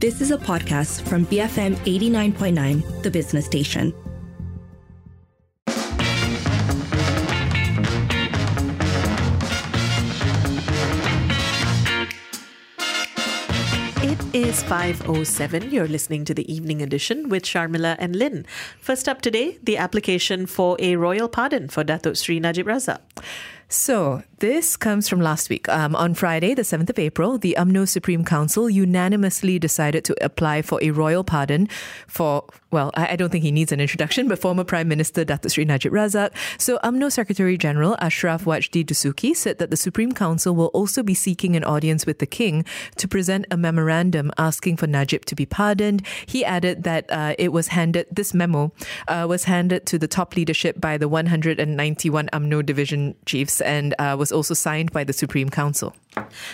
This is a podcast from BFM 89.9, the business station. is 507. You're listening to the evening edition with Sharmila and Lynn. First up today, the application for a royal pardon for Datuk Sri Najib Razak. So, this comes from last week. Um, on Friday, the 7th of April, the UMNO Supreme Council unanimously decided to apply for a royal pardon for, well, I, I don't think he needs an introduction, but former Prime Minister Datuk Sri Najib Razak. So, UMNO Secretary General Asyraf Wajdi Dusuki said that the Supreme Council will also be seeking an audience with the King to present a memorandum asking for Najib to be pardoned. He added that uh, it was handed, this memo uh, was handed to the top leadership by the 191 UMNO division chiefs and uh, was also signed by the Supreme Council.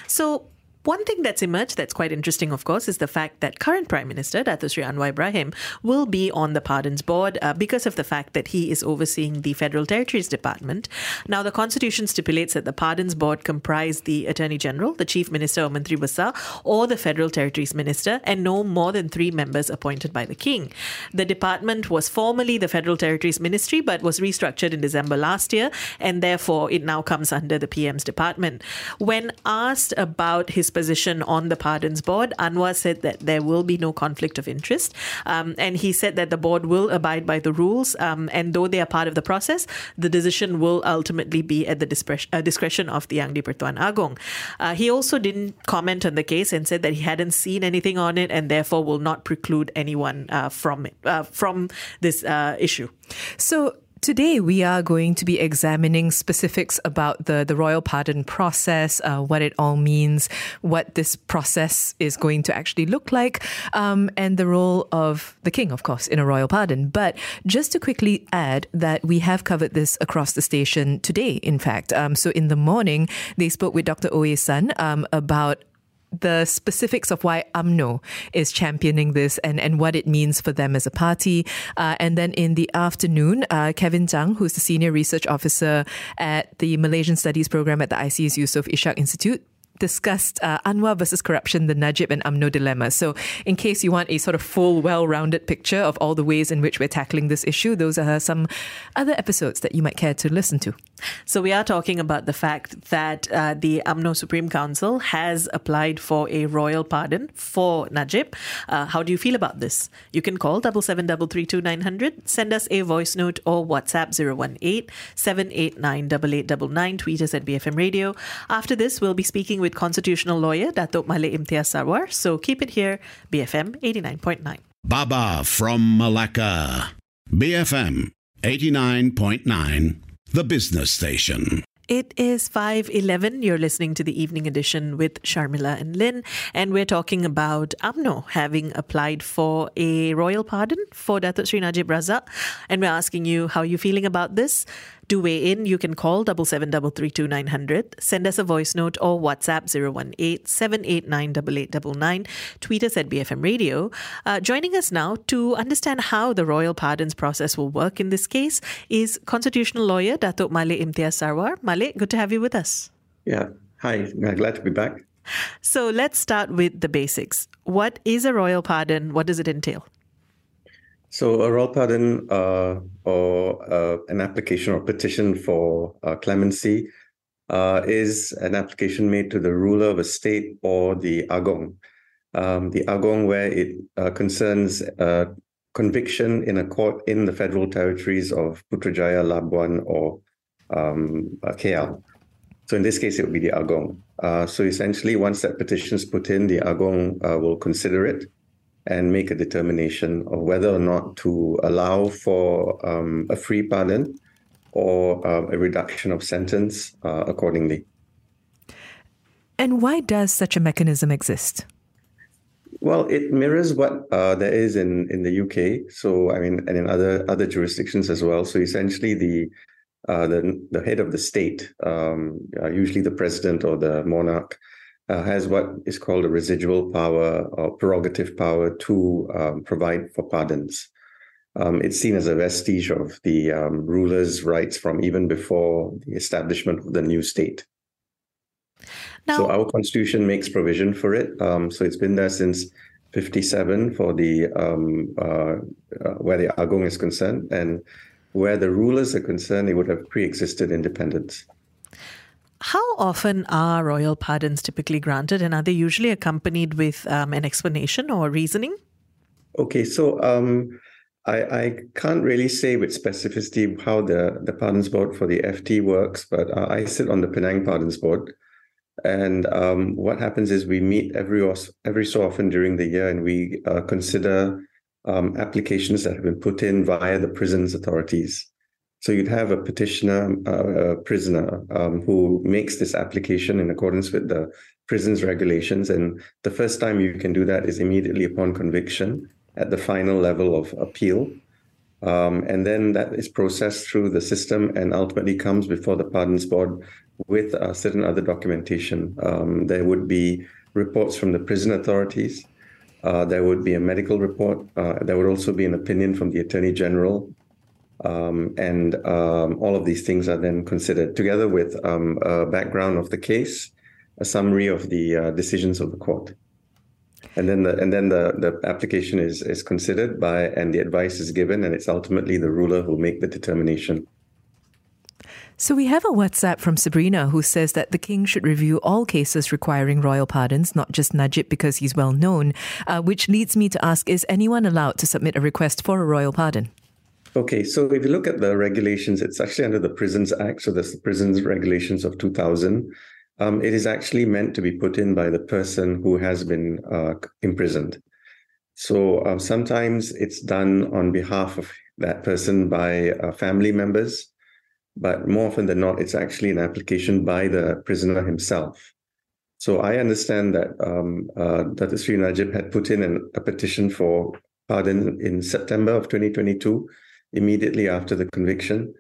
So, one thing that's emerged that's quite interesting, of course, is the fact that current Prime Minister Dato Sri Anwar Ibrahim will be on the Pardons Board uh, because of the fact that he is overseeing the Federal Territories Department. Now, the Constitution stipulates that the Pardons Board comprise the Attorney General, the Chief Minister or Menteri Besar, or the Federal Territories Minister, and no more than three members appointed by the King. The department was formerly the Federal Territories Ministry, but was restructured in December last year, and therefore it now comes under the PM's department. When asked about his position on the pardons board, Anwar said that there will be no conflict of interest. Um, and he said that the board will abide by the rules. Um, and though they are part of the process, the decision will ultimately be at the discretion, uh, discretion of the Yang di-Pertuan Agong. Uh, he also didn't comment on the case and said that he hadn't seen anything on it and therefore will not preclude anyone uh, from it, uh, from this uh, issue. So Today, we are going to be examining specifics about the, the royal pardon process, uh, what it all means, what this process is going to actually look like, um, and the role of the king, of course, in a royal pardon. But just to quickly add that we have covered this across the station today, in fact. Um, so in the morning, they spoke with Dr. Oe Sun um, about the specifics of why UMNO is championing this and, and what it means for them as a party. Uh, and then in the afternoon, uh, Kevin Zhang, who's the senior research officer at the Malaysian Studies program at the ISEAS Yusof Ishak Institute, discussed uh, Anwar versus corruption, the Najib and Umno dilemma. So, in case you want a sort of full, well rounded picture of all the ways in which we're tackling this issue, those are some other episodes that you might care to listen to. So, we are talking about the fact that uh, the Umno Supreme Council has applied for a royal pardon for Najib. Uh, how do you feel about this? You can call 77332900, send us a voice note or WhatsApp 018 789 8899, tweet us at BFM Radio. After this, we'll be speaking with with constitutional lawyer Datuk Malik Imtiaz Sarwar. So keep it here, BFM 89.9. Baba from Malacca. BFM 89.9, the business station. It is 5:11. You're listening to the evening edition with Sharmila and Lynn, and we're talking about UMNO having applied for a royal pardon for Datuk Sri Najib Razak, and we're asking you how you're feeling about this. To weigh in, you can call double seven double three two nine hundred, send us a voice note or WhatsApp 018-789-8899, tweet us at BFM Radio. Uh, joining us now to understand how the royal pardons process will work in this case is constitutional lawyer Datuk Malik Imtiaz Sarwar. Malik, good to have you with us. Yeah, hi, glad to be back. So let's start with the basics. What is a royal pardon? What does it entail? So a royal pardon uh, or uh, an application or petition for uh, clemency uh, is an application made to the ruler of a state or the agong. Um, the agong, where it uh, concerns uh, conviction in a court in the federal territories of Putrajaya, Labuan, or um, KL. So in this case, it would be the agong. so essentially, once that petition is put in, the agong will consider it and make a determination of whether or not to allow for um, a free pardon or uh, a reduction of sentence uh, accordingly. And why does such a mechanism exist? Well, it mirrors what uh, there is in, in the UK. So, I mean, and in other other jurisdictions as well. So, essentially, the uh, the the head of the state, um, uh, usually the president or the monarch, uh, has what is called a residual power or prerogative power to um, provide for pardons. Um, it's seen as a vestige of the um, ruler's rights from even before the establishment of the new state. Now, so our constitution makes provision for it. Um, so it's been there since 57 for the um, uh, uh, where the Agong is concerned, and where the rulers are concerned, they would have pre-existed independence. How often are royal pardons typically granted, and are they usually accompanied with um, an explanation or reasoning? Okay, so um, I, I, can't really say with specificity how the, the Pardons Board for the FT works, but uh, I sit on the Penang Pardons Board. And um, what happens is we meet every every so often during the year, and we uh, consider um, applications that have been put in via the prisons authorities. So you'd have a petitioner, uh, a prisoner, um, who makes this application in accordance with the prison's regulations. And the first time you can do that is immediately upon conviction at the final level of appeal. Um, and then that is processed through the system and ultimately comes before the Pardons Board with uh, certain other documentation. Um, there would be reports from the prison authorities. Uh, there would be a medical report. Uh, there would also be an opinion from the Attorney General um, and um, all of these things are then considered together with um, a background of the case, a summary of the uh, decisions of the court. And then the and then the, the application is is considered by and the advice is given and it's ultimately the ruler who make the determination. So we have a WhatsApp from Sabrina who says that the king should review all cases requiring royal pardons, not just Najib because he's well known. Uh, which leads me to ask: Is anyone allowed to submit a request for a royal pardon? Okay, so if you look at the regulations, it's actually under the Prisons Act. So there's the Prisons Regulations of 2000. Um, it is actually meant to be put in by the person who has been uh, imprisoned. So um, sometimes it's done on behalf of that person by uh, family members, but more often than not, it's actually an application by the prisoner himself. So I understand that um, uh, Dr. Sri Najib had put in an, a petition for pardon in September of 2022 immediately after the conviction.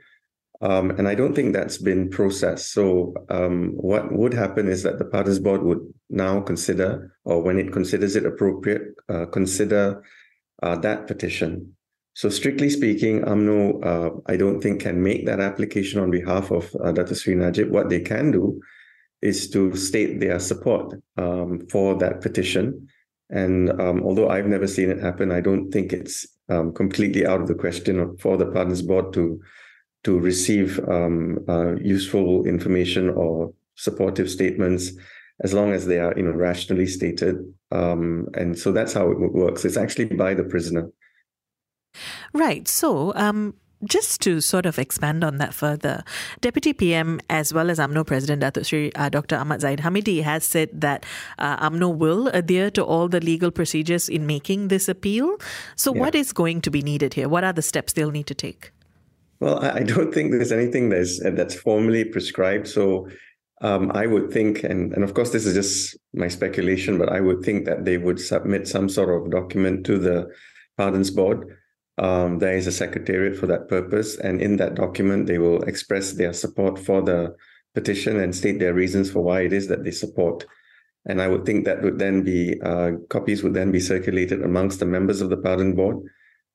Um, and I don't think that's been processed. So, um, what would happen is that the Pardons Board would now consider, or when it considers it appropriate, uh, consider uh, that petition. So, strictly speaking, UMNO, uh, I don't think can make that application on behalf of uh, Dr. Sri Najib. What they can do is to state their support um, for that petition. And um, although I've never seen it happen, I don't think it's um, completely out of the question for the Pardons Board to to receive um, uh, useful information or supportive statements as long as they are you know rationally stated. Um, and so that's how it works. It's actually by the prisoner. Right. So um, just to sort of expand on that further, Deputy PM as well as UMNO President uh, Dr. Ahmad Zahid Hamidi has said that uh, UMNO will adhere to all the legal procedures in making this appeal. So, yeah. what is going to be needed here? What are the steps they'll need to take? Well, I don't think there's anything that's that's formally prescribed. So, um, I would think, and and of course this is just my speculation, but I would think that they would submit some sort of document to the Pardons Board um, there is a secretariat for that purpose, and in that document, they will express their support for the petition and state their reasons for why it is that they support. And I would think that would then be uh, copies would then be circulated amongst the members of the pardon board,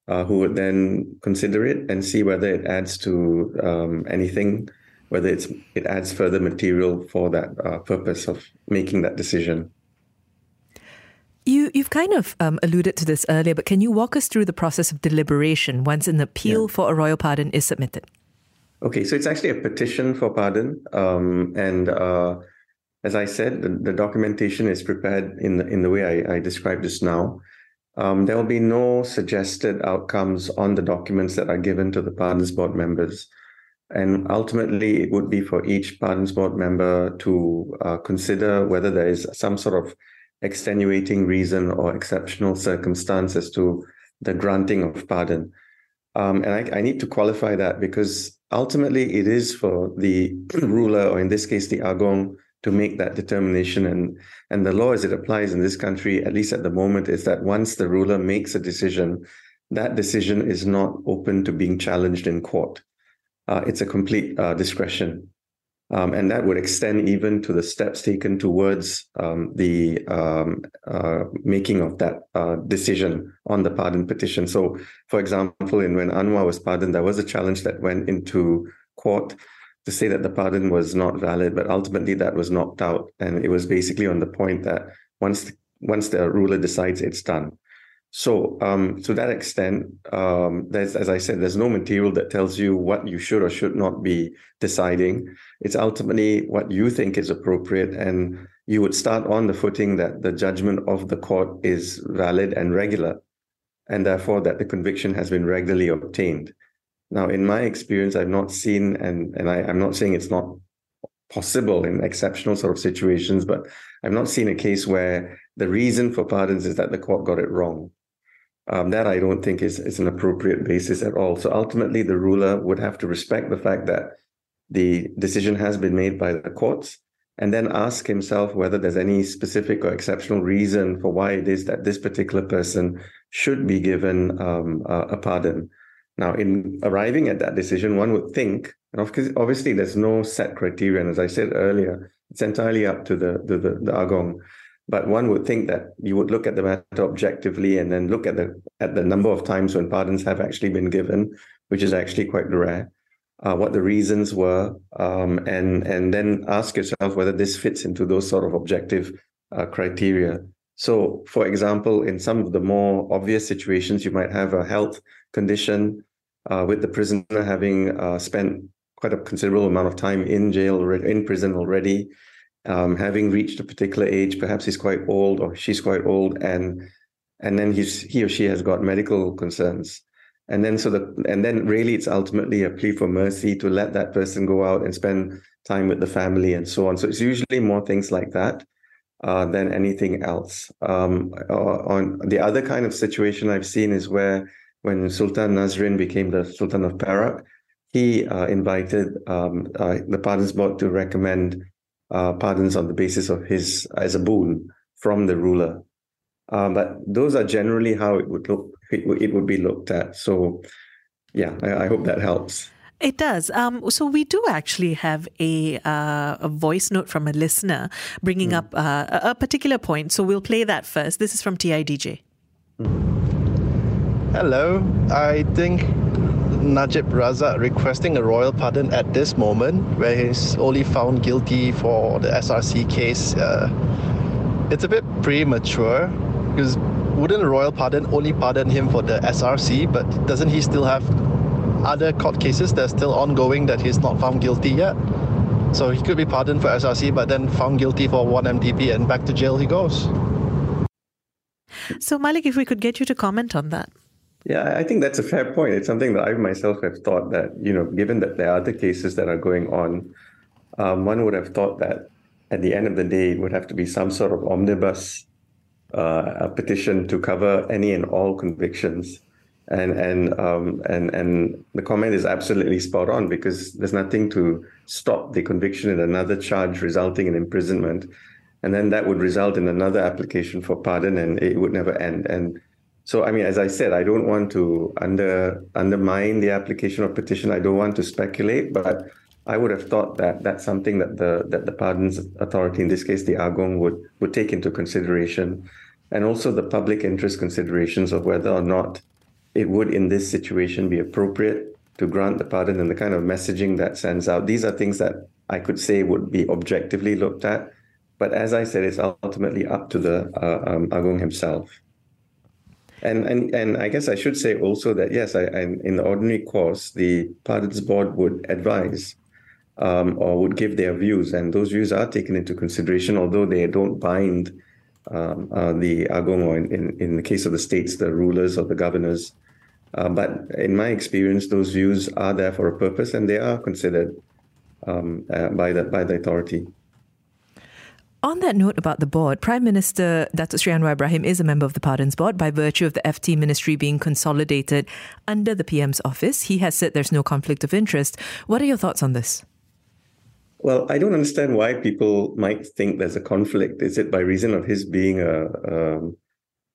uh, who would then consider it and see whether it adds to um, anything, whether it's it adds further material for that uh, purpose of making that decision. You, you've kind of um, alluded to this earlier, but can you walk us through the process of deliberation once an appeal yeah. for a royal pardon is submitted? Okay, so it's actually a petition for pardon, um, and uh, as I said, the, the, documentation is prepared in the, in the way I, I described just now. Um, there will be no suggested outcomes on the documents that are given to the Pardons Board members. And ultimately, it would be for each Pardons Board member to uh, consider whether there is some sort of extenuating reason or exceptional circumstance as to the granting of pardon. Um, and I, I, need to qualify that because ultimately it is for the ruler, or in this case, the Agong, to make that determination. And, and the law as it applies in this country, at least at the moment, is that once the ruler makes a decision, that decision is not open to being challenged in court. Uh, it's a complete uh, discretion. Um, and that would extend even to the steps taken towards um, the um, uh, making of that uh, decision on the pardon petition. So, for example, in when Anwar was pardoned, there was a challenge that went into court to say that the pardon was not valid, but ultimately that was knocked out, and it was basically on the point that once once the ruler decides, it's done. So, um, to that extent, um, there's, as I said, there's no material that tells you what you should or should not be deciding. It's ultimately what you think is appropriate, and you would start on the footing that the judgment of the court is valid and regular, and therefore that the conviction has been regularly obtained. Now, in my experience, I've not seen, and and I, I'm not saying it's not possible in exceptional sort of situations, but I've not seen a case where the reason for pardons is that the court got it wrong um, that I don't think is, is an appropriate basis at all. So ultimately, the ruler would have to respect the fact that the decision has been made by the courts and then ask himself whether there's any specific or exceptional reason for why it is that this particular person should be given um, a, a pardon. Now, in arriving at that decision, one would think, and obviously there's no set criterion, as I said earlier, it's entirely up to the the, the, the Agong. But one would think that you would look at the matter objectively and then look at the at the number of times when pardons have actually been given, which is actually quite rare. Uh, what the reasons were, um, and and then ask yourself whether this fits into those sort of objective uh, criteria. So, for example, in some of the more obvious situations, you might have a health condition uh, with the prisoner having uh, spent quite a considerable amount of time in jail, in prison already, um, having reached a particular age, perhaps he's quite old or she's quite old, and and then he's he or she has got medical concerns, and then so the and then really it's ultimately a plea for mercy to let that person go out and spend time with the family and so on. So it's usually more things like that uh, than anything else. Um, on the other kind of situation I've seen is where when Sultan Nazrin became the Sultan of Perak, he uh, invited um, uh, the Pardons Board to recommend uh, pardons on the basis of his as a boon from the ruler. Uh, but those are generally how it would look. It, it would be looked at. So, yeah, I, I hope that helps. It does. Um, so we do actually have a uh, a voice note from a listener bringing mm. up uh, a particular point. So we'll play that first. This is from TIDJ. Hello. I think Najib Razak requesting a royal pardon at this moment, where he's only found guilty for the SRC case, uh, it's a bit premature because wouldn't a royal pardon only pardon him for the SRC, but doesn't he still have other court cases that are still ongoing that he's not found guilty yet? So he could be pardoned for SRC, but then found guilty for 1MDB and back to jail he goes. So, Malik, if we could get you to comment on that. Yeah, I think that's a fair point. It's something that I myself have thought that, you know, given that there are other cases that are going on, um, one would have thought that at the end of the day, it would have to be some sort of omnibus uh, petition to cover any and all convictions. And and um, and and the comment is absolutely spot on because there's nothing to stop the conviction in another charge resulting in imprisonment, and then that would result in another application for pardon, and it would never end. And so, I mean, as I said, I don't want to under undermine the application of petition. I don't want to speculate, but I would have thought that that's something that the that the pardons authority, in this case the Agong, would would take into consideration, and also the public interest considerations of whether or not it would, in this situation, be appropriate to grant the pardon and the kind of messaging that sends out. These are things that I could say would be objectively looked at, but as I said, it's ultimately up to the uh, um, Agong himself. And, and and I guess I should say also that yes, I, I in the ordinary course, the pardons board would advise um, or would give their views, and those views are taken into consideration, although they don't bind um, uh, the Agong or in, in, in, the case of the states, the rulers or the governors. Uh, but in my experience, those views are there for a purpose, and they are considered um, uh, by the by the authority. On that note about the board, Prime Minister Datuk Sri Anwar Ibrahim is a member of the Pardons Board by virtue of the FT ministry being consolidated under the PM's office. He has said there's no conflict of interest. What are your thoughts on this? Well, I don't understand why people might think there's a conflict. Is it by reason of his being a um,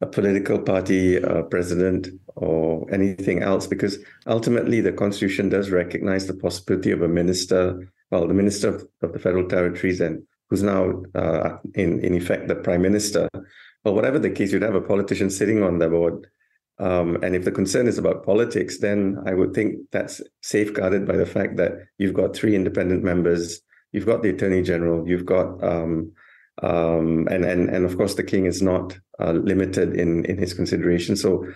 a political party uh, president or anything else? Because ultimately, the constitution does recognize the possibility of a minister, well, the minister of the federal territories and who's now uh, in in effect the prime minister. Well, whatever the case, you'd have a politician sitting on the board. Um, and if the concern is about politics, then I would think that's safeguarded by the fact that you've got three independent members, you've got the attorney general, you've got um, Um, and and and of course, the king is not uh, limited in in his consideration. So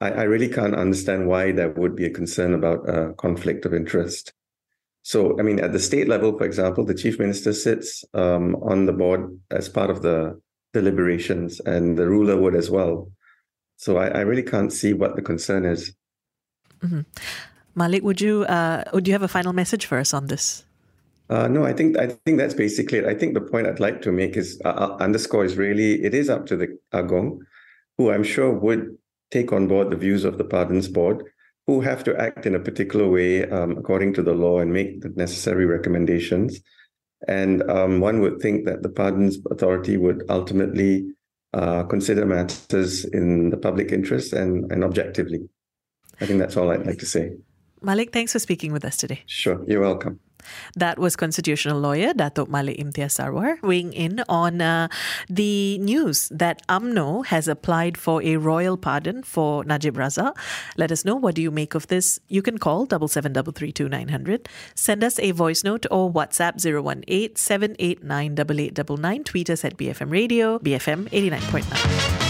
I, I, really can't understand why there would be a concern about a conflict of interest. So I mean, at the state level, for example, the chief minister sits um, on the board as part of the deliberations, and the ruler would as well. So I, I really can't see what the concern is. Mm-hmm. Malik, would you uh, would you have a final message for us on this? Uh, no, I think I think that's basically it. I think the point I'd like to make is uh, uh, underscore is really it is up to the Agong, who I'm sure would take on board the views of the Pardons Board, who have to act in a particular way um, according to the law and make the necessary recommendations. And um, one would think that the Pardons Authority would ultimately uh, consider matters in the public interest and, and objectively. I think that's all I'd like to say. Malik, thanks for speaking with us today. Sure, you're welcome. That was constitutional lawyer Datuk Malik Imtiaz Sarwar weighing in on uh, the news that UMNO has applied for a royal pardon for Najib Razak. Let us know what do you make of this. You can call double seven double three two nine hundred. Send us a voice note or WhatsApp 018 789 8899. Tweet us at BFM Radio, BFM 89.9.